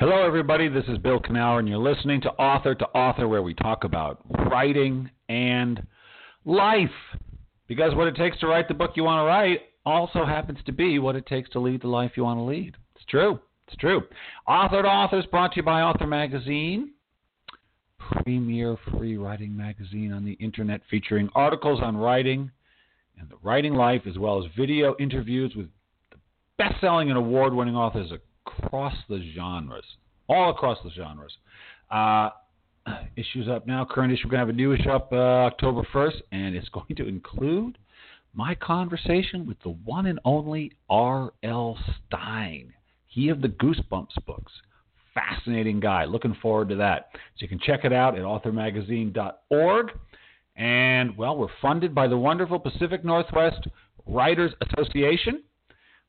Hello, everybody. This is Bill Kenower, and you're listening to Author to Author, where we talk about writing and life. Because what it takes to write the book you want to write also happens to be what it takes to lead the life you want to lead. It's true. It's true. Author to Author is brought to you by Author Magazine, premier free writing magazine on the internet featuring articles on writing and the writing life, as well as video interviews with the best selling and award winning authors across the genres, all across the genres. Uh, issues up now. Current issue, we're going to have a new issue up uh, October 1st, and it's going to include my conversation with the one and only R.L. Stine, He of the Goosebumps books. Fascinating guy. Looking forward to that. So you can check it out at authormagazine.org. And, well, we're funded by the wonderful Pacific Northwest Writers Association.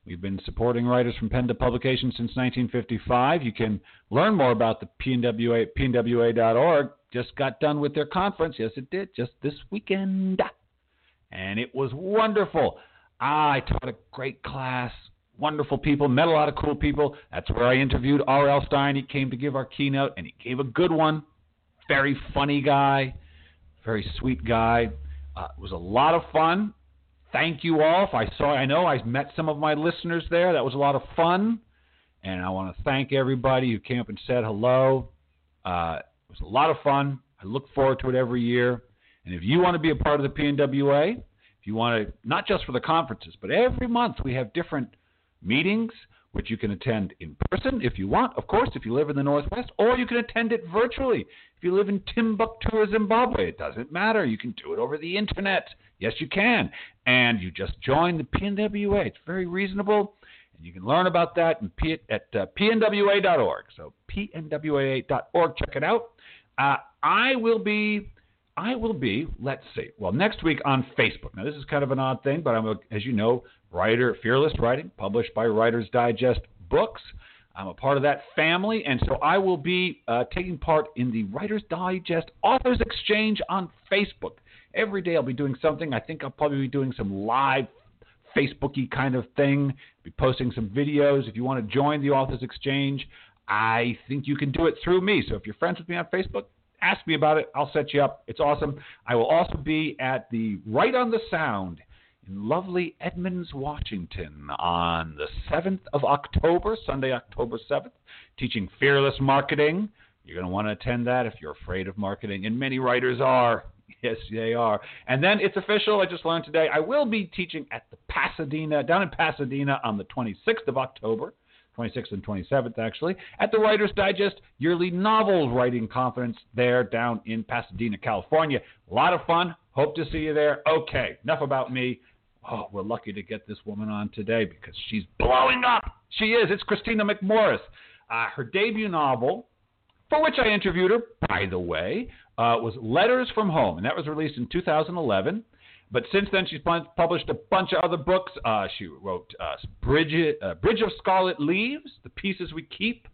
We've been supporting writers from pen to publication since 1955. You can learn more about the PNWA at pnwa.org. Just got done with their conference. Yes, it did, just this weekend. And it was wonderful. I taught a great class, wonderful people, met a lot of cool people. That's where I interviewed R.L. Stine. He came to give our keynote, and he gave a good one. Very funny guy, very sweet guy. Uh, it was a lot of fun thank you all. If I saw, I know I met some of my listeners there. That was a lot of fun, and I want to thank everybody who came up and said hello. Uh, it was a lot of fun. I look forward to it every year. And if you want to be a part of the PNWA, if you want to, not just for the conferences, but every month we have different meetings which you can attend in person if you want, of course, if you live in the Northwest, or you can attend it virtually. If you live in Timbuktu or Zimbabwe, it doesn't matter. You can do it over the internet. Yes, you can. And you just join the PNWA. It's very reasonable. And you can learn about that at uh, pnwa.org. So pnwa.org. Check it out. Uh, I will be. I will be, let's see, well, next week on Facebook. Now, this is kind of an odd thing, but I'm, as you know, writer, Fearless Writing, published by Writers Digest Books. I'm a part of that family, and so I will be uh, taking part in the Writers Digest Authors Exchange on Facebook. Every day I'll be doing something. I think I'll probably be doing some live Facebooky kind of thing, be posting some videos. If you want to join the Authors Exchange, I think you can do it through me. So if you're friends with me on Facebook, ask me about it. I'll set you up. It's awesome. I will also be at the Write on the Sound in lovely Edmonds, Washington on the 7th of October, Sunday, October 7th, teaching fearless marketing. You're going to want to attend that if you're afraid of marketing, and many writers are. Yes, they are. And then it's official. I just learned today. I will be teaching at the Pasadena, down in Pasadena on the 26th of October. 26th and 27th, actually, at the Writer's Digest Yearly Novel Writing Conference there down in Pasadena, California. A lot of fun. Hope to see you there. Okay, enough about me. Oh, we're lucky to get this woman on today because she's blowing up. She is. It's Kristina McMorris. Uh, her debut novel, for which I interviewed her, by the way, uh, was Letters from Home, and that was released in 2011. But since then, she's published a bunch of other books. Uh, she wrote uh, Bridge, uh, Bridge of Scarlet Leaves, The Pieces We Keep,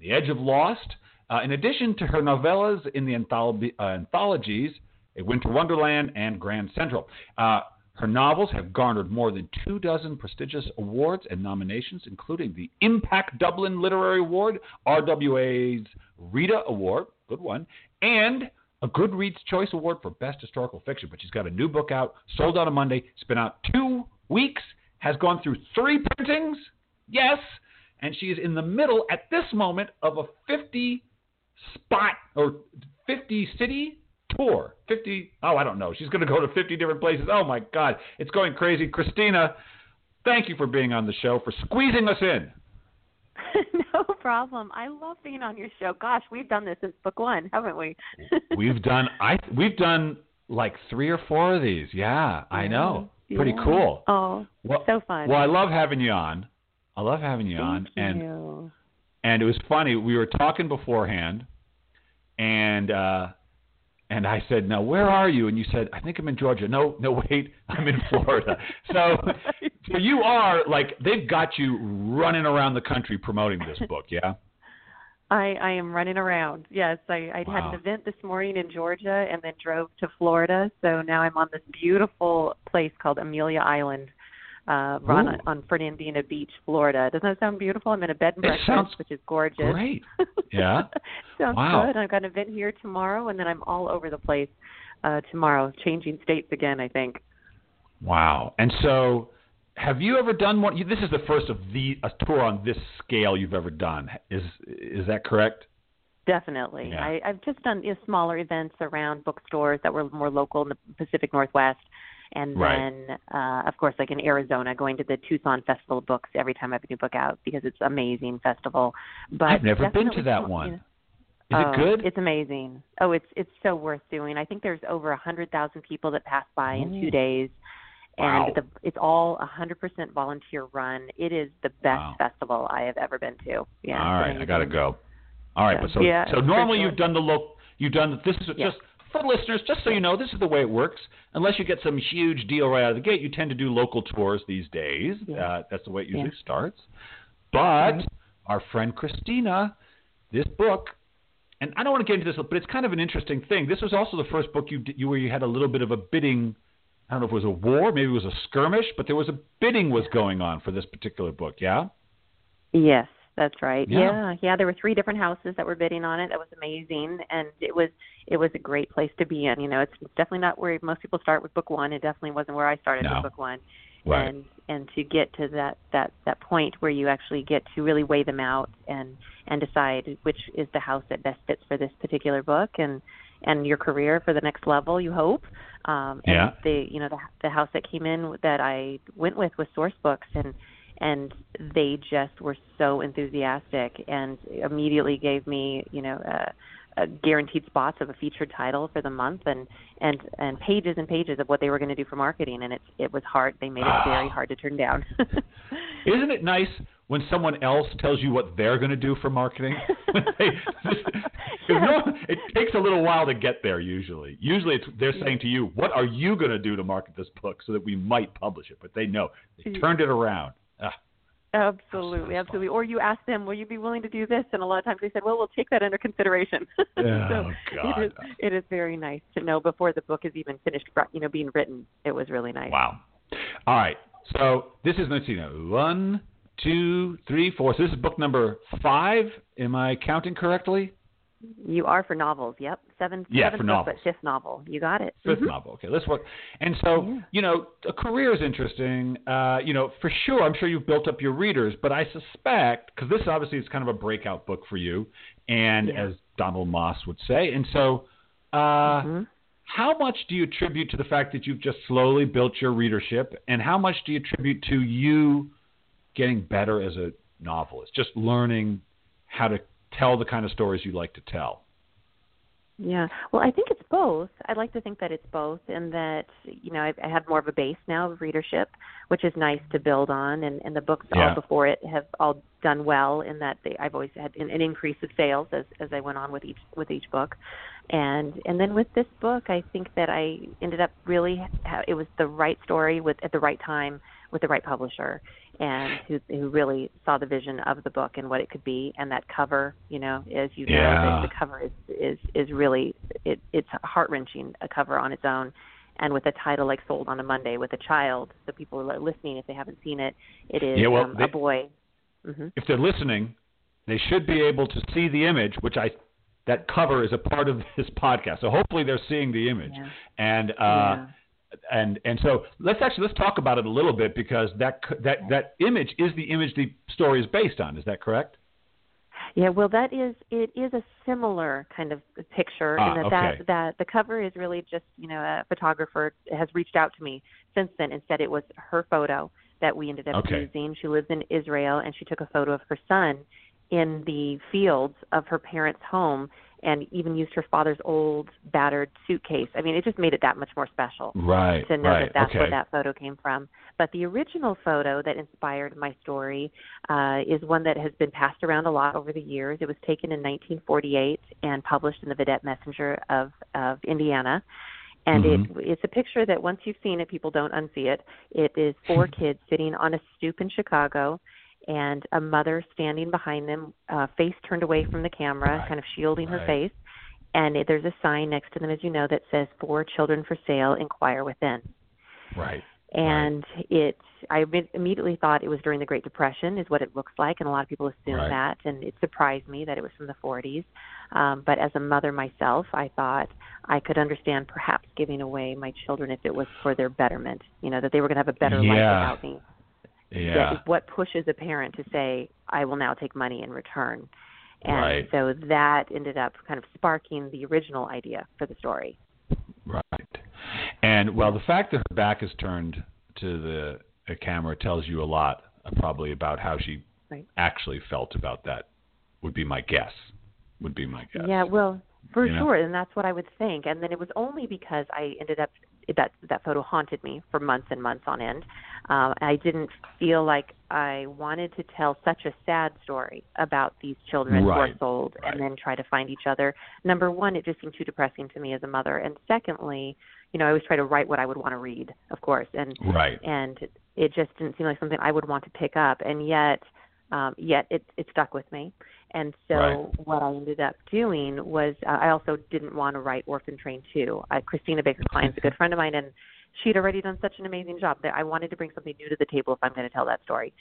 The Edge of Lost. Uh, in addition to her novellas in the anthologies, A Winter Wonderland and Grand Central. Her novels have garnered more than two dozen prestigious awards and nominations, including the IMPAC Dublin Literary Award, RWA's Rita Award, good one, and a Goodreads Choice Award for Best Historical Fiction. But she's got a new book out, Sold on a Monday. It's been out two weeks, has gone through three printings. Yes. And she is in the middle at this moment of a 50 spot or 50 city tour. 50, oh, I don't know. She's going to go to 50 different places. Oh, my God. It's going crazy. Kristina, thank you for being on the show, for squeezing us in. no problem. I love being on your show. Gosh, we've done this since book one, haven't we? we've done I we've done like three or four of these. Yeah, I know. Yeah. Pretty cool. Oh, well, so fun. Well, I love having you on. I love having you Thank on, and you. and it was funny. We were talking beforehand, and uh and I said, "Now, where are you?" And you said, "I think I'm in Georgia." No, no, wait, I'm in Florida. so, so you are like they've got you running around the country promoting this book, yeah? I I am running around. Yes, I I had an event this morning in Georgia and then drove to Florida. So now I'm on this beautiful place called Amelia Island. Uh, run Ooh. on Fernandina Beach, Florida. Doesn't that sound beautiful? I'm in a bed and breakfast, which is gorgeous. Great. Yeah. sounds Wow. good. I've got an event here tomorrow, and then I'm all over the place uh, tomorrow, changing states again. I think. Wow. And so, have you ever done one? you- This is the first of the a tour on this scale you've ever done. Is is that correct? Definitely. Yeah. I, I've just done you know, smaller events around bookstores that were more local in the Pacific Northwest. And Right. then, uh, of course, like in Arizona, going to the Tucson Festival of Books every time I have a new book out because it's an amazing festival. But I've never been to that one. you know, Is oh, it good? It's amazing. Oh, it's it's so worth doing. I think there's over a hundred thousand people that pass by in two days, Wow. and the, it's all a hundred percent volunteer run. It is the best Wow. festival I have ever been to. Yeah. All right, right, I got to go. All right, So, but so yeah, so normally you've done the local. You've done this is just for listeners, just so you know, this is the way it works. Unless you get some huge deal right out of the gate, you tend to do local tours these days. Yeah. Uh, that's the way it usually Yeah. starts. But Right. our friend Kristina, this book, and I don't want to get into this, but it's kind of an interesting thing. This was also the first book you you where you had a little bit of a bidding. I don't know if it was a war, maybe it was a skirmish, but there was a bidding was going on for this particular book. Yeah. Yes, that's right. Yeah. Yeah. yeah, There were three different houses that were bidding on it. That was amazing, and it was it was a great place to be in. You know, it's, it's definitely not where most people start with book one. It definitely wasn't where I started No. with book one. Right. And and to get to that that that point where you actually get to really weigh them out and and decide which is the house that best fits for this particular book and and your career for the next level. You hope. Um, and Yeah. the you know the the house that came in that I went with was Source Books and and they just were so enthusiastic and immediately gave me you know uh, uh, guaranteed spots of a featured title for the month and and and pages and pages of what they were going to do for marketing and it's it was hard they made it very hard to turn down Isn't it nice when someone else tells you what they're going to do for marketing? Because no, it takes a little while to get there. Usually, usually it's, they're saying to you, "What are you going to do to market this book so that we might publish it?" But they know they turned it around. Ah, absolutely fun. absolutely or you ask them will you be willing to do this and a lot of times they said well we'll take that under consideration Oh, so God. it is it is very nice to know before the book is even finished you know being written it was really nice wow. All right. So this is let's see. One, two, three, four. So this is book number five. Am I counting correctly? You are for novels. Yep, seven. Yeah, seven for novels. But fifth novel. You got it. Fifth Mhm. novel. Okay, let's work. And so, Yeah. you know, a career is interesting. Uh, you know, for sure, I'm sure you've built up your readers, but I suspect because this obviously is kind of a breakout book for you, and Yeah. as Donald Maass would say, and so, uh, Mhm. how much do you attribute to the fact that you've just slowly built your readership, and how much do you attribute to you getting better as a novelist, just learning how to tell the kind of stories you like to tell? Yeah. Well, I think it's both. I'd like to think that it's both, and that you know I, I have more of a base now of readership, which is nice to build on. And, and the books Yeah. all before it have all done well in that they, I've always had an, an increase of sales as as I went on with each with each book, and and then with this book, I think that I ended up really ha- it was the right story with at the right time with the right publisher and who who really saw the vision of the book and what it could be and that cover you know as you know Yeah. the, the cover is is is really it it's heart wrenching a cover on its own and with a title like sold on a monday with a child so people are listening if they haven't seen it it is Yeah, well, um, they- a boy hmm if they're listening, they should be able to see the image, which I that cover is a part of this podcast. So hopefully they're seeing the image. Yeah. And uh yeah. And and so let's actually let's talk about it a little bit because that that that image is the image the story is based on. Is that correct? Yeah, well, that is it is a similar kind of picture, Ah, and that, okay. that that the cover is really just you know a photographer has reached out to me since then. Instead, it was her photo that we ended up Okay. using. She lives in Israel, and she took a photo of her son in the fields of her parents' home, and even used her father's old battered suitcase. I mean, it just made it that much more special Right. to know right. that that's okay. where that photo came from. But the original photo that inspired my story uh, is one that has been passed around a lot over the years. It was taken in 1948 and published in the Vidette Messenger of, of Indiana. And Mhm. it, it's a picture that once you've seen it, people don't unsee it. It is four kids sitting on a stoop in Chicago and a mother standing behind them, uh, face turned away from the camera, Right, kind of shielding her face. And it, there's a sign next to them, as you know, that says "For children for sale. Inquire within." Right. and right. it I immediately thought it was during the Great Depression is what it looks like, and a lot of people assume right. that, and it surprised me that it was from the 40s. Um, but as a mother myself, I thought I could understand perhaps giving away my children if it was for their betterment. You know that they were going to have a better yeah. life without me. Yeah. Is what pushes a parent to say, "I will now take money in return." And right. so that ended up kind of sparking the original idea for the story. Right. And well, the fact that her back is turned to the, camera tells you a lot, uh, probably about how she right. actually felt about that. Would be my guess. Would be my guess. Yeah, well, for You know? sure, and that's what I would think. And then it was only because I ended up that that photo haunted me for months and months on end. Um, I didn't feel like I wanted to tell such a sad story about these children who Right, are sold right. and then try to find each other. Number one, it just seemed too depressing to me as a mother, and secondly, you know, I always try to write what I would want to read, of course, and Right. and it just didn't seem like something I would want to pick up, and yet, um, yet it it stuck with me. And so Right. what I ended up doing was uh, I also didn't want to write Orphan Train 2. Uh, Christina Baker Kline's a good friend of mine, and she'd already done such an amazing job that I wanted to bring something new to the table if I'm going to tell that story.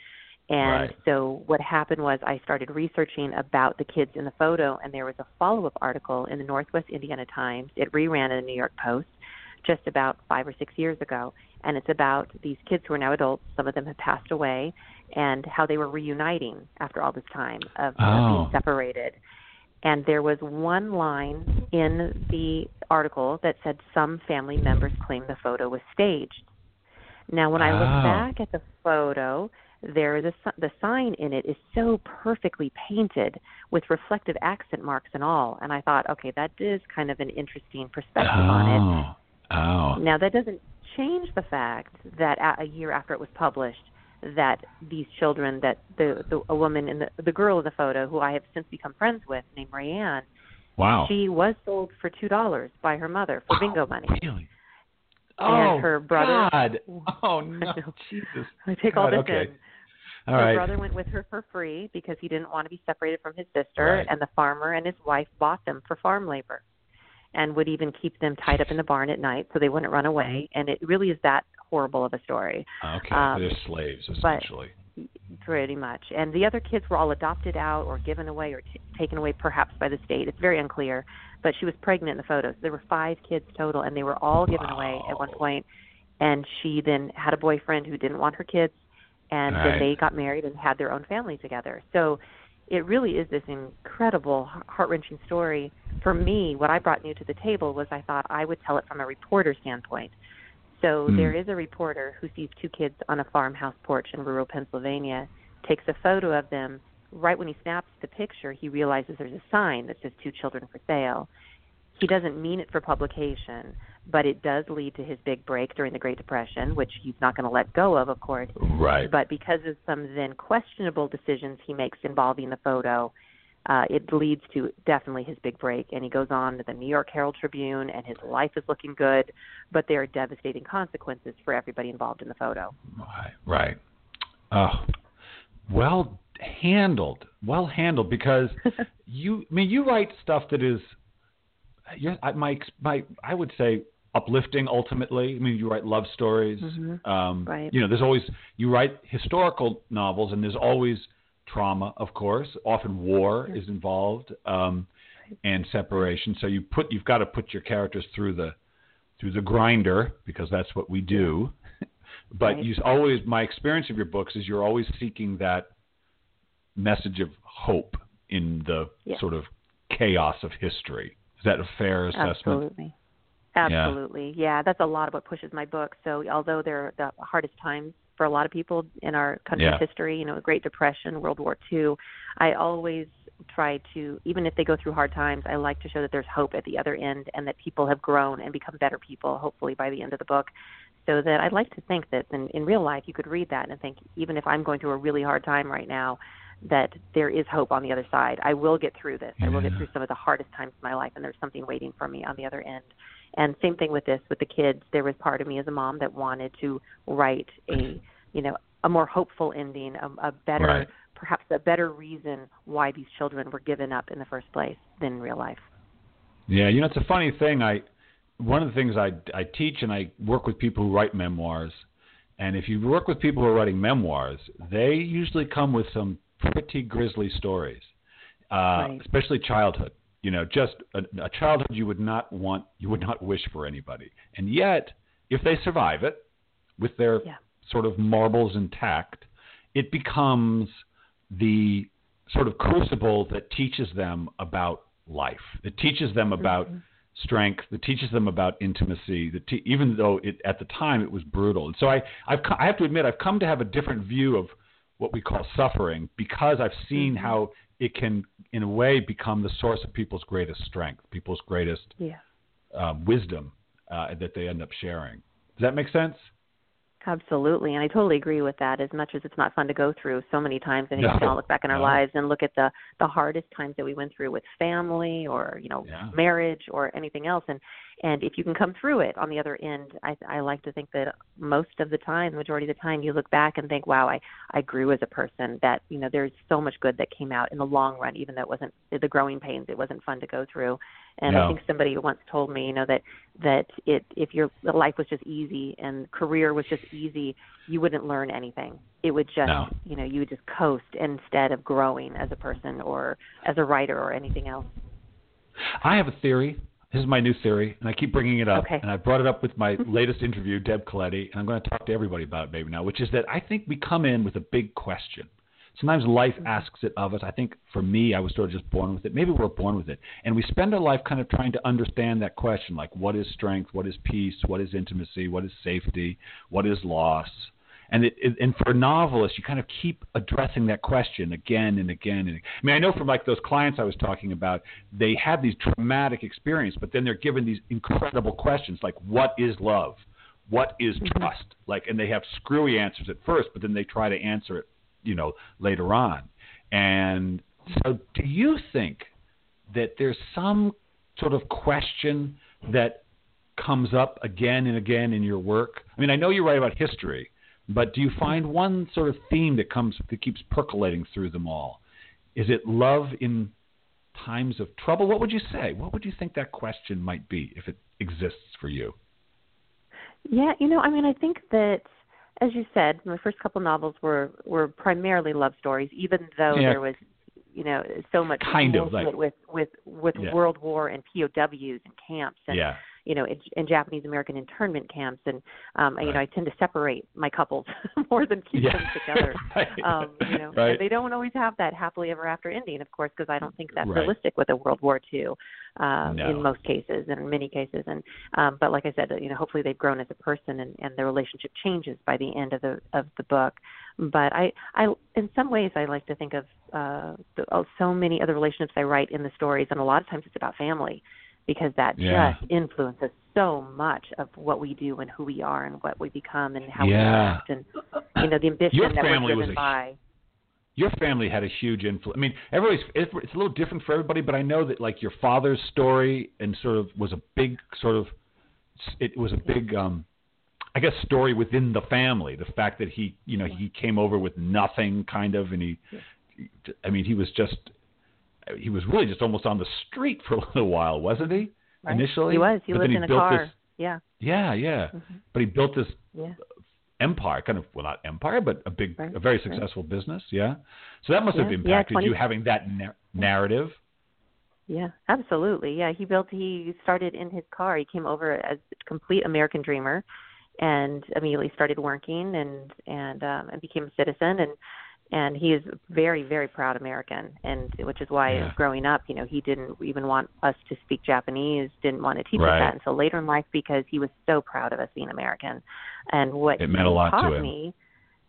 And Right. so what happened was I started researching about the kids in the photo, and there was a follow-up article in the Northwest Indiana Times. It reran in the New York Post just about five or six years ago, and it's about these kids who are now adults. Some of them have passed away, and how they were reuniting after all this time of, of Oh. being separated. And there was one line in the article that said some family members claim the photo was staged. Now, when I look Oh. back at the photo, there is a the sign in it is so perfectly painted with reflective accent marks and all, and I thought, okay, that is kind of an interesting perspective on it. Oh. Oh. Now that doesn't change the fact that a year after it was published, that these children, that the, the a woman in the the girl in the photo, who I have since become friends with, named Rayanne, Wow. she was sold for two dollars by her mother for bingo money. Really? And oh, her brother- God. Oh no, I. Jesus. I take all this okay. in. All her right. brother went with her for free because he didn't want to be separated from his sister, Right. and the farmer and his wife bought them for farm labor, and would even keep them tied up in the barn at night so they wouldn't run away. And it really is that horrible of a story. Okay, um, they're slaves essentially. pretty much. And the other kids were all adopted out or given away or t- taken away perhaps by the state. It's very unclear. But she was pregnant in the photos. There were five kids total, and they were all given away at one point. And she then had a boyfriend who didn't want her kids, and Right. then they got married and had their own family together. So it really is this incredible, heart wrenching story. For me, what I brought new to the table was I thought I would tell it from a reporter standpoint. So Hmm. there is a reporter who sees two kids on a farmhouse porch in rural Pennsylvania, takes a photo of them. Right when he snaps the picture, he realizes there's a sign that says two children for sale. He doesn't mean it for publication, but it does lead to his big break during the Great Depression, which he's not going to let go of, of course. Right. But because of some then questionable decisions he makes involving the photo, uh, it leads to definitely his big break. And he goes on to the New York Herald Tribune, and his life is looking good, but there are devastating consequences for everybody involved in the photo. Right. Right. Oh, well handled. Well handled because you. I mean, you write stuff that is. You're, I, my my I would say uplifting. Ultimately, I mean, you write love stories. Mhm. Um, Right. You know, there's always you write historical novels, and there's always trauma, of course. Often war Yeah. is involved, um, and separation. So you put you've got to put your characters through the through the grinder because that's what we do. but Right. you always my experience of your books is you're always seeking that message of hope in the Yeah. sort of chaos of history. That a fair assessment? Absolutely. Absolutely. Yeah. that's a lot of what pushes my book. So although they're the hardest times for a lot of people in our country's Yeah. history, you know, the Great Depression, World War II, I always try to even if they go through hard times, I like to show that there's hope at the other end and that people have grown and become better people hopefully by the end of the book. So that I'd like to think that in, in real life you could read that and think even if I'm going through a really hard time right now, that there is hope on the other side. I will get through this. I will get through some of the hardest times of my life, and there's something waiting for me on the other end. And same thing with this, with the kids. There was part of me as a mom that wanted to write a, you know, a more hopeful ending, a, a better, Right. perhaps a better reason why these children were given up in the first place than in real life. Yeah, you know, it's a funny thing. I one of the things I I teach and I work with people who write memoirs, And if you work with people who are writing memoirs, they usually come with some pretty grisly stories, uh, Right. especially childhood. You know, just a, a childhood you would not want, you would not wish for anybody. And yet, if they survive it with their Yeah. sort of marbles intact, it becomes the sort of crucible that teaches them about life. It teaches them about Mhm. strength. It teaches them about intimacy. That te- even though it, at the time it was brutal. And so I, I've, I have to admit, I've come to have a different view of what we call suffering because I've seen Mhm. how it can, in a way, become the source of people's greatest strength, people's greatest Yeah. uh, wisdom uh, that they end up sharing. Does that make sense? Absolutely, and I totally agree with that. As much as it's not fun to go through so many times, and No, we can all look back in our no. lives and look at the the hardest times that we went through with family or you know Yeah. marriage or anything else, and and if you can come through it on the other end, I I like to think that most of the time, the majority of the time, you look back and think, wow, I I grew as a person. That you know there's so much good that came out in the long run, even though it wasn't the growing pains. It wasn't fun to go through, and No. I think somebody once told me, you know, that that it if your life was just easy and career was just easy, you wouldn't learn anything. It would just, No. you know, you would just coast instead of growing as a person or as a writer or anything else. I have a theory. This is my new theory, and I keep bringing it up. Okay. And I brought it up with my mm-hmm. latest interview, Deb Caletti, and I'm going to talk to everybody about it maybe now, which is that I think we come in with a big question. Sometimes life mm-hmm. asks it of us. I think for me, I was sort of just born with it. Maybe we're born with it. And we spend our life kind of trying to understand that question like, what is strength? What is peace? What is intimacy? What is safety? What is loss? And it, it, and for novelists, you kind of keep addressing that question again and again. And I mean, I know from like those clients I was talking about, they have these traumatic experiences, but then they're given these incredible questions like, what is love? What is mm-hmm. trust? Like, and they have screwy answers at first, but then they try to answer it, you know, later on. And so, do you think that there's some sort of question that comes up again and again in your work? I mean, I know you write about history, but do you find one sort of theme that comes that keeps percolating through them all? Is it love in times of trouble? What would you say? What would you think that question might be if it exists for you? Yeah, you know, I mean, I think that as you said, my first couple novels were were primarily love stories, even though Yeah. there was, you know, so much Kind of, like- with with with Yeah. World War and POWs and camps and Yeah. You know, in, in Japanese American internment camps, and um, you know, I tend to separate my couples more than keep Yeah. them together. Right. Um, you know, Right. they don't always have that happily ever after ending, of course, because I don't think that's Right. realistic with a World War II um, No. in most cases and in many cases. And um, but like I said, you know, hopefully they've grown as a person and, and their relationship changes by the end of the of the book. But I, I, in some ways, I like to think of uh, the, of so many other relationships I write in the stories, and a lot of times it's about family because that Yeah. just influences so much of what we do and who we are and what we become and how we act and you know the ambition Your that we're driven a- by. your family had a huge influence. I mean, everybody's it's, it's a little different for everybody, but I know that like your father's story and sort of was a big sort of it was a big um I guess story within the family. The fact that he, you know, he came over with nothing kind of and he I mean, he was just he was really just almost on the street for a little while, wasn't he? Right? Initially? he was. He But lived then in a car. This, Yeah. yeah, yeah. Mhm. But he built this Yeah. empire, kind of well, not empire, but a big, Right, a very right. successful business. Yeah. So that must have Yeah, yeah, impacted 20 you having that nar- narrative. Yeah, absolutely. Yeah, he built. He started in his car. He came over as a complete American dreamer, and immediately started working and and um, and became a citizen. And and he is a very very proud American. And which is why Yeah. growing up, you know, he didn't even want us to speak Japanese. Didn't want to teach Right. us that until later in life because he was so proud of us being American. And what It meant a lot to him. me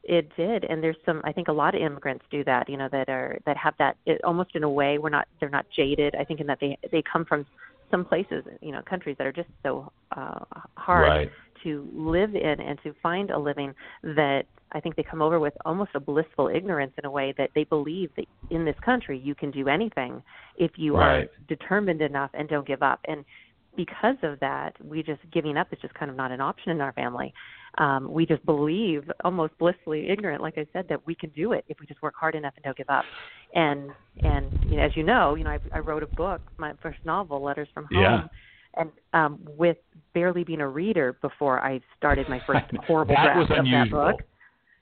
it did and there's some i think a lot of immigrants do that you know that are that have that it, almost in a way we're not they're not jaded i think in that they they come from some places you know countries that are just so uh hard Right. To live in and to find a living that i think they come over with almost a blissful ignorance in a way that they believe that in this country you can do anything if you Right. are determined enough and don't give up and because of that, we just giving up is just kind of not an option in our family. Um, we just believe, almost blissfully ignorant, like I said, that we can do it if we just work hard enough and don't give up. And and you know, as you know, you know, I, I wrote a book, my first novel, Letters from Home, Yeah. And um, with barely being a reader before I started my first horrible that draft was of unusual. that book.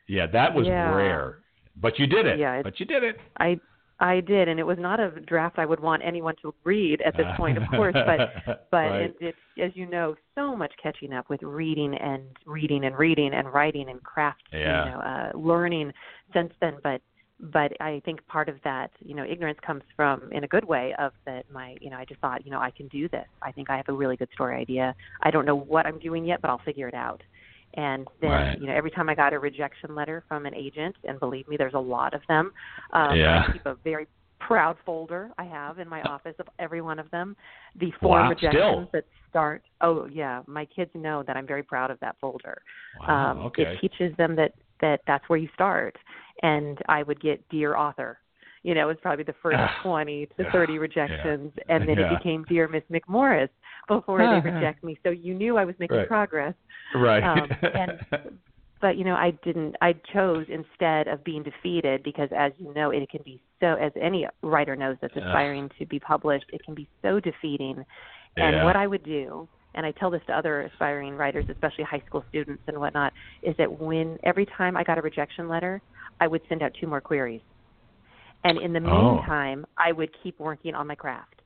Yeah, that was Yeah. rare. But you did it. Yeah, but you did it. I I did, and it was not a draft I would want anyone to read at this point, of course. But but right. it, it's as you know, so much catching up with reading and reading and reading and writing and craft, Yeah. you know, uh, learning since then. But but I think part of that, you know, ignorance comes from in a good way of that my, you know, I just thought, you know, I can do this. I think I have a really good story idea. I don't know what I'm doing yet, but I'll figure it out. And then, Right. you know, every time I got a rejection letter from an agent, and believe me, there's a lot of them. Um, Yeah. I keep a very proud folder I have in my office of every one of them. The four Wow, rejections still? that start. Oh yeah, my kids know that I'm very proud of that folder. Wow, um, okay. It teaches them that that that's where you start. And I would get dear author. You know, it was probably the first 20 to 30 rejections, and then it became dear Miss McMorris before they reject me. So you knew I was making Right. progress right. um, and- but you know i didn't i chose instead of being defeated because as you know it can be so as any writer knows that's aspiring to be published it can be so defeating and Yeah. what i would do and i tell this to other aspiring writers especially high school students and whatnot is that when every time i got a rejection letter i would send out two more queries and in the Oh. meantime i would keep working on my craft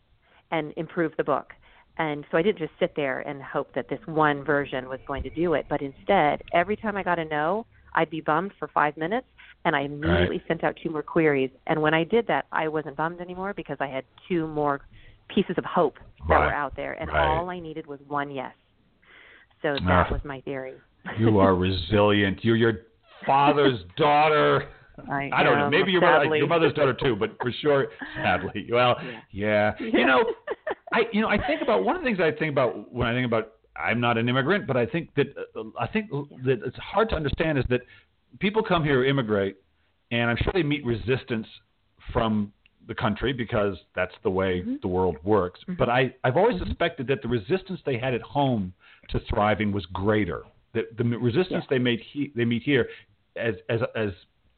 and improve the book and so I didn't just sit there and hope that this one version was going to do it, but instead, every time I got a no, I'd be bummed for five minutes, and I immediately sent out two more queries. And when I did that, I wasn't bummed anymore because I had two more pieces of hope that Right. were out there, and Right. all I needed was one yes. So that Ah. was my theory. you are resilient. You're your father's daughter. I, I don't know. Maybe your mother, sadly. your mother's daughter too, but for sure, sadly. Well, Yeah. yeah. You know, I you know I think about one of the things I think about when I think about I'm not an immigrant, but I think that uh, I think that it's hard to understand is that people come here immigrate, and I'm sure they meet resistance from the country because that's the way Mhm. the world works. Mhm. But I I've always Mhm. suspected that the resistance they had at home to thriving was greater. That the resistance they made he, they meet here, as as as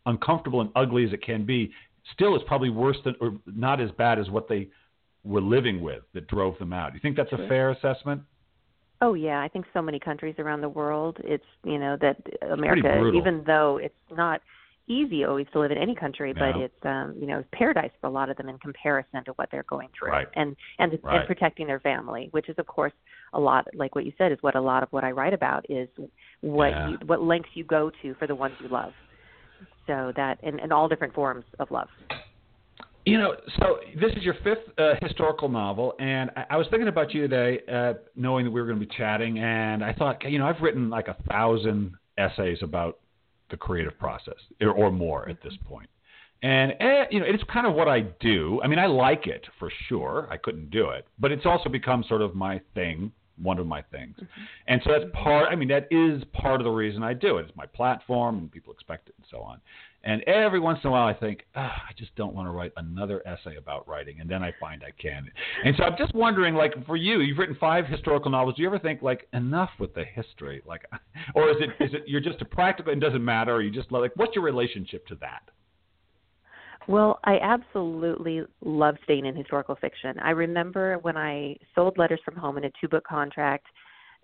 uncomfortable and ugly as it can be, still is probably worse than or not as bad as what they were living with that drove them out. Do you think that's a fair assessment? Oh yeah, I think so many countries around the world, it's you know that America, even though it's not easy always to live in any country, but it's um, you know paradise for a lot of them in comparison to what they're going through, Right. and and Right. and protecting their family, which is of course a lot like what you said is what a lot of what I write about is what Yeah. you, what lengths you go to for the ones you love. So that and, and all different forms of love. You know, so this is your fifth uh, historical novel, and I, I was thinking about you today, uh, knowing that we were going to be chatting, and I thought, you know, I've written like a thousand essays about the creative process, or, or more at this point. And eh, you know, it's kind of what I do. I mean, I like it for sure. I couldn't do it, but it's also become sort of my thing, one of my things. And so that's part. I mean, that is part of the reason I do it. It's my platform, and people expect it, and so on. And every once in a while, I think, ah, I just don't want to write another essay about writing, and then I find I can. And so I'm just wondering, like, for you, you've written five historical novels. Do you ever think, like, enough with the history, like, or is it is it you're just a practical? It doesn't matter. Or you just like, what's your relationship to that? Well, I absolutely love staying in historical fiction. I remember when I sold Letters from Home in a two book contract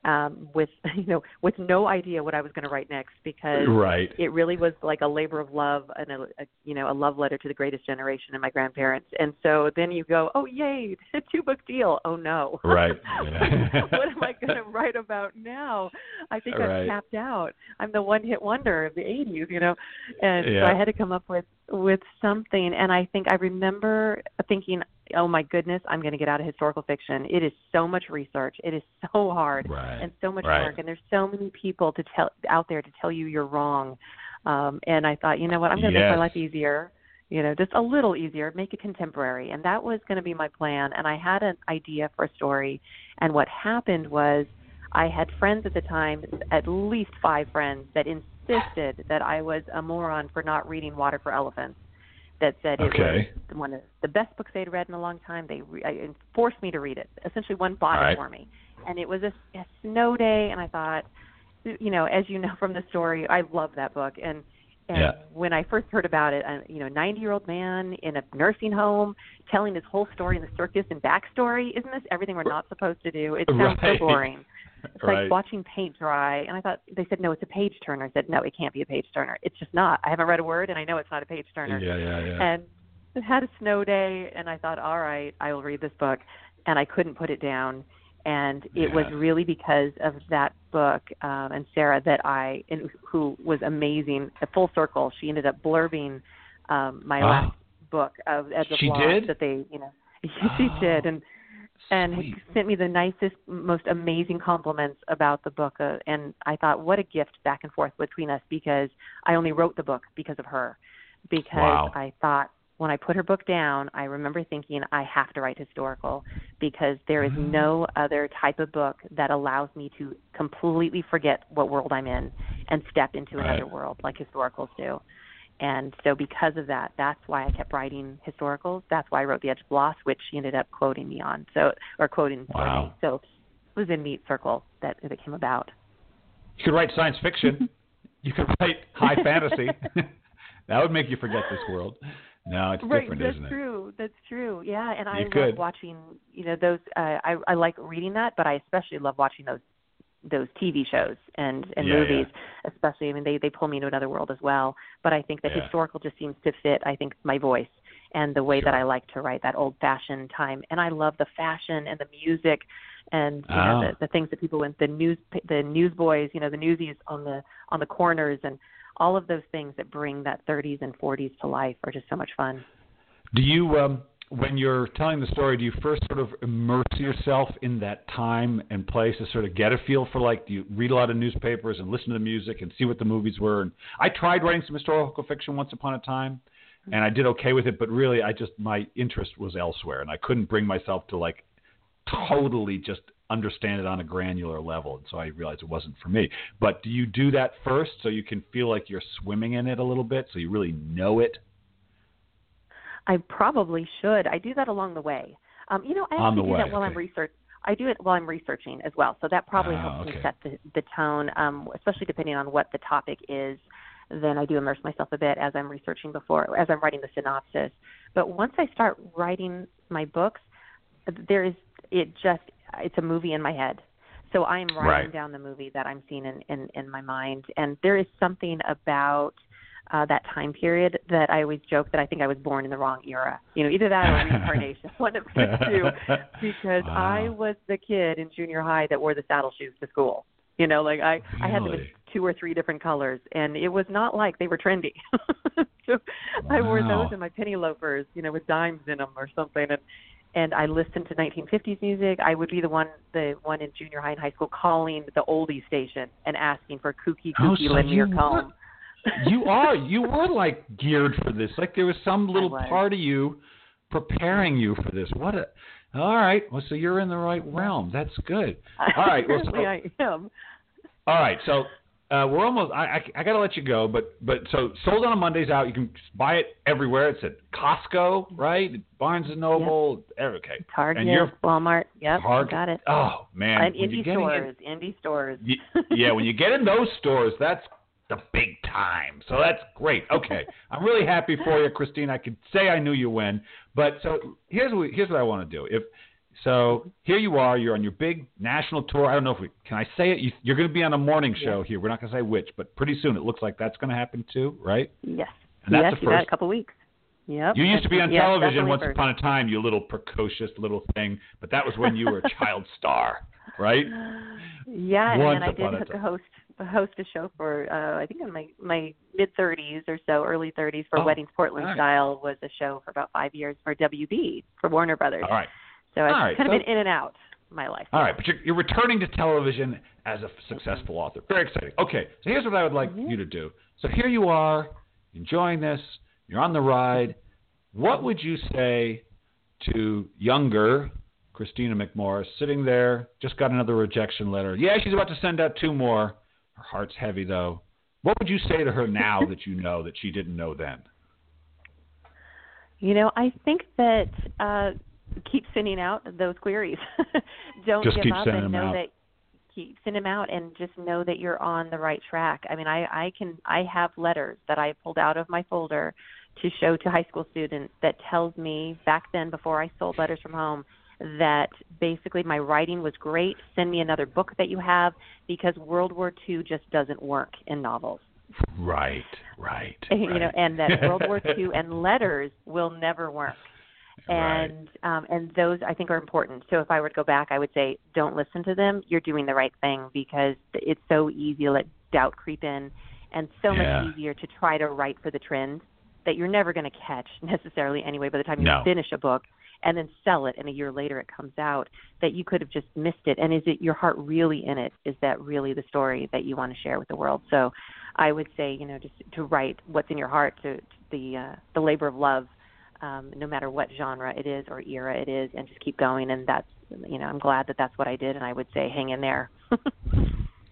um, with you know with no idea what I was going to write next because Right. it really was like a labor of love and a, a you know a love letter to the greatest generation and my grandparents. And so then you go, oh yay, a two book deal. Oh no, Right. what am I going to write about now? I think Right. I'm tapped out. I'm the one hit wonder of the 80s, you know. And Yeah. so I had to come up with with something and I think I remember thinking, "Oh my goodness, I'm going to get out of historical fiction. It is so much research. It is so hard Right. and so much Right. work and there's so many people to tell out there to tell you you're wrong." Um and I thought, "You know what? I'm going to make my life easier." you know, just a little easier, make it contemporary. And that was going to be my plan. And I had an idea for a story. And what happened was I had friends at the time, at least five friends, that insisted that I was a moron for not reading Water for Elephants. That said it Okay. was one of the best books they'd read in a long time. They re- I- forced me to read it. Essentially, one bought right. it for me. And it was a, a snow day, and I thought, you know, as you know from the story, I love that book. And and Yeah. when I first heard about it, a you know, 90 year old man in a nursing home telling his whole story in the circus and backstory. Isn't this everything we're not supposed to do? It sounds Right. so boring. It's right. like watching paint dry. And I thought they said no, it's a page turner. I said no, it can't be a page turner. It's just not. I haven't read a word, and I know it's not a page turner. Yeah, yeah, yeah. And it had a snow day, and I thought, all right, I will read this book, and I couldn't put it down. And it was really because of that book um, and Sara that I, and who was amazing. A full circle. She ended up blurbing um, my Oh. last book of as a blog did? that they, you know, she Oh, did, and and Sweet. he sent me the nicest, most amazing compliments about the book. Uh, and I thought, what a gift back and forth between us because I only wrote the book because of her. Because Wow. I thought when I put her book down, I remember thinking I have to write historical because there is Mm. no other type of book that allows me to completely forget what world I'm in and step into Right. another world like historicals do. And so because of that, that's why I kept writing historicals. That's why I wrote The Edge of Lost, which she ended up quoting me on. So or quoting for Wow. me. So it was a neat circle that that came about. You could write science fiction. you could write high fantasy. that would make you forget this world. No, it's right, different, that's isn't it? That's true. That's true. Yeah, and I You love could. watching. You know, those. Uh, I I like reading that, but I especially love watching those those TV shows and and Yeah, yeah. movies. Especially, I mean, they they pull me into another world as well. But I think that Yeah. historical just seems to fit. I think my voice and the way that I like to write that old fashioned time. And I love the fashion and the music and you Oh. know the, the things that people in the news the newsboys, you know, the newsies on the on the corners and all of those things that bring that 30s and 40s to life are just so much fun. Do you, um, when you're telling the story, do you first sort of immerse yourself in that time and place to sort of get a feel for like, do you read a lot of newspapers and listen to the music and see what the movies were? And I tried writing some historical fiction once upon a time, mm-hmm. and I did okay with it, but really, I just my interest was elsewhere, and I couldn't bring myself to like totally just understand it on a granular level, and so I realized it wasn't for me. But do you do that first so you can feel like you're swimming in it a little bit, so you really know it? I probably should. I do that along the way. Um, you know, I actually do way, that while I'm okay. research. I do it while I'm researching as well. So that probably Ah, helps okay. me set the, the tone, um, especially depending on what the topic is. Then I do immerse myself a bit as I'm researching before, as I'm writing the synopsis. But once I start writing my books, there is it just it's a movie in my head. So I am writing Right. down the movie that I'm seeing in, in, in my mind, and there is something about uh, that time period that I always joke that I think I was born in the wrong era. You know, either that or reincarnation, one of the two. Because I was the kid in junior high that wore the saddle shoes to school. You know, like I I had them in two or three different colors, and it was not like they were trendy. so I wore those in my penny loafers, you know, with dimes in them or something, and and I listened to 1950s music. I would be the one, the one in junior high and high school, calling the oldie station and asking for kooky, Oh, kooky, so lend me your you are you were like geared for this like there was some little was. part of you preparing you for this what a all right well so you're in the right realm that's good All right. Well, so, I am. All right. so uh, we're almost I, I i gotta let you go but but so sold on a monday's out you can buy it everywhere it's at costco right barnes and noble every- okay Target, and you're Walmart. Yep, Target. got it. oh man and indie stores, indie stores. Yeah, when you get in those stores, that's the big time. So that's great. Okay, I'm really happy for you, Christine. I could say I knew you when, but so here's what here's what I want to do. If so, here you are. You're on your big national tour. I don't know if we can I say it. You, you're going to be on a morning show here. We're not going to say which, but pretty soon it looks like that's going to happen too, right? yes, And that's yes, the you got a couple weeks. Yep. You used to be on Yes, television once first. upon a time, you little precocious little thing, but that was when you were a child star, right? Yeah, and Once then I did host host a show for uh I think in my my mid 30s or so, early 30s for Oh, Weddings Portland right. Style was a show for about 5 years for WB for Warner Brothers. All right. So I've right, kind so- of been in and out my life. All right, but you're, you're returning to television as a successful author. Very exciting. Okay, so here's what I would like Mhm. you to do. So here you are, enjoying this. You're on the ride. What would you say to younger Kristina McMorris sitting there, just got another rejection letter? Yeah, she's about to send out two more. Her heart's heavy though. What would you say to her now that you know that she didn't know then? You know, I think that uh keep sending out those queries. Don't Just give keep up sending and them know out. that keep send them out and just know that you're on the right track. I mean, I I can I have letters that I pulled out of my folder to show to high school students that tells me back then before I sold letters from home that basically my writing was great. Send me another book that you have because World War II just doesn't work in novels. Right, right. you right. know, and that World War II and letters will never work. And right. um, and those I think are important. So if I were to go back, I would say don't listen to them. You're doing the right thing because it's so easy to let doubt creep in, and so Yeah. much easier to try to write for the trend that you're never going to catch necessarily anyway. By the time you No. finish a book and then sell it, and a year later it comes out, that you could have just missed it. And is it your heart really in it? Is that really the story that you want to share with the world? So I would say, you know, just to write what's in your heart, to, to the uh, the labor of love, um, no matter what genre it is or era it is, and just keep going. And that's, you know, I'm glad that that's what I did, and I would say, hang in there.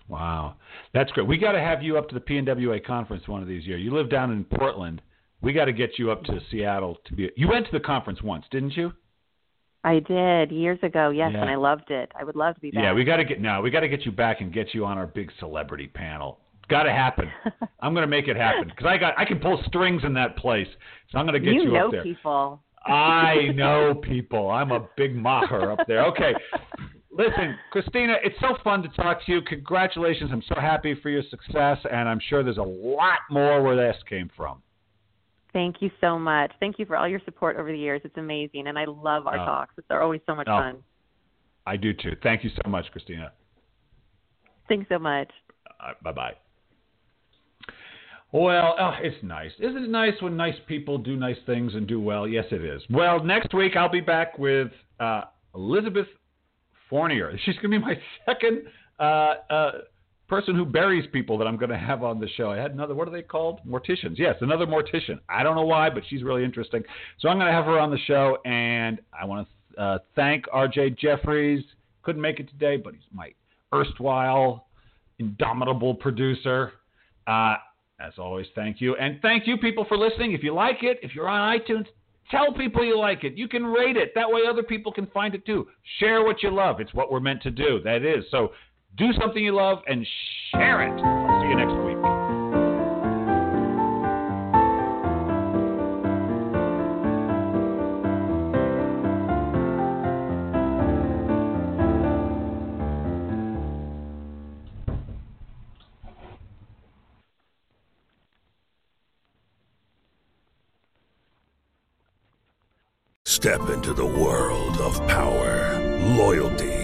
Wow, that's great. We got to have you up to the PNWA conference one of these years. You live down in Portland. We got to get you up to Seattle to be. You went to the conference once, didn't you? I did years ago, yes, Yeah. and I loved it. I would love to be back. Yeah, we got to get now. We got to get you back and get you on our big celebrity panel. Got to happen. I'm going to make it happen because I got I can pull strings in that place. So I'm going to get you up there. you, know up there. people. I know people. I'm a big macher up there. Okay. Listen, Kristina, it's so fun to talk to you. Congratulations. I'm so happy for your success, and I'm sure there's a lot more where this came from. Thank you so much. Thank you for all your support over the years. It's amazing, and I love our Oh. talks. They're always so much Oh. fun. I do too. Thank you so much, Kristina. Thanks so much. Uh, bye bye. Well, oh, it's nice. Isn't it nice when nice people do nice things and do well? Yes, it is. Well, next week I'll be back with uh, Elizabeth Fournier. She's going to be my second uh, uh, person who buries people that I'm going to have on the show. I had another, what are they called? Morticians. Yes, another mortician. I don't know why, but she's really interesting. So I'm going to have her on the show, and I want to uh, thank RJ Jeffries. Couldn't make it today, but he's my erstwhile indomitable producer. Uh, as always, thank you. And thank you, people, for listening. If you like it, if you're on iTunes, tell people you like it. You can rate it. That way, other people can find it too. Share what you love. It's what we're meant to do. That is. So do something you love and share it. I'll see you next week. Step into the world of power, loyalty,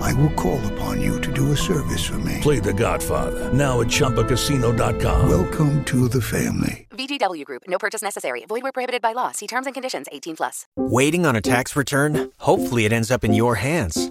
I will call upon you to do a service for me. Play The Godfather now at ChumbaCasino.com. Welcome to the family. VGW Group. No purchase necessary. Void where prohibited by law. See terms and conditions. 18 plus. Waiting on a tax return? Hopefully, it ends up in your hands.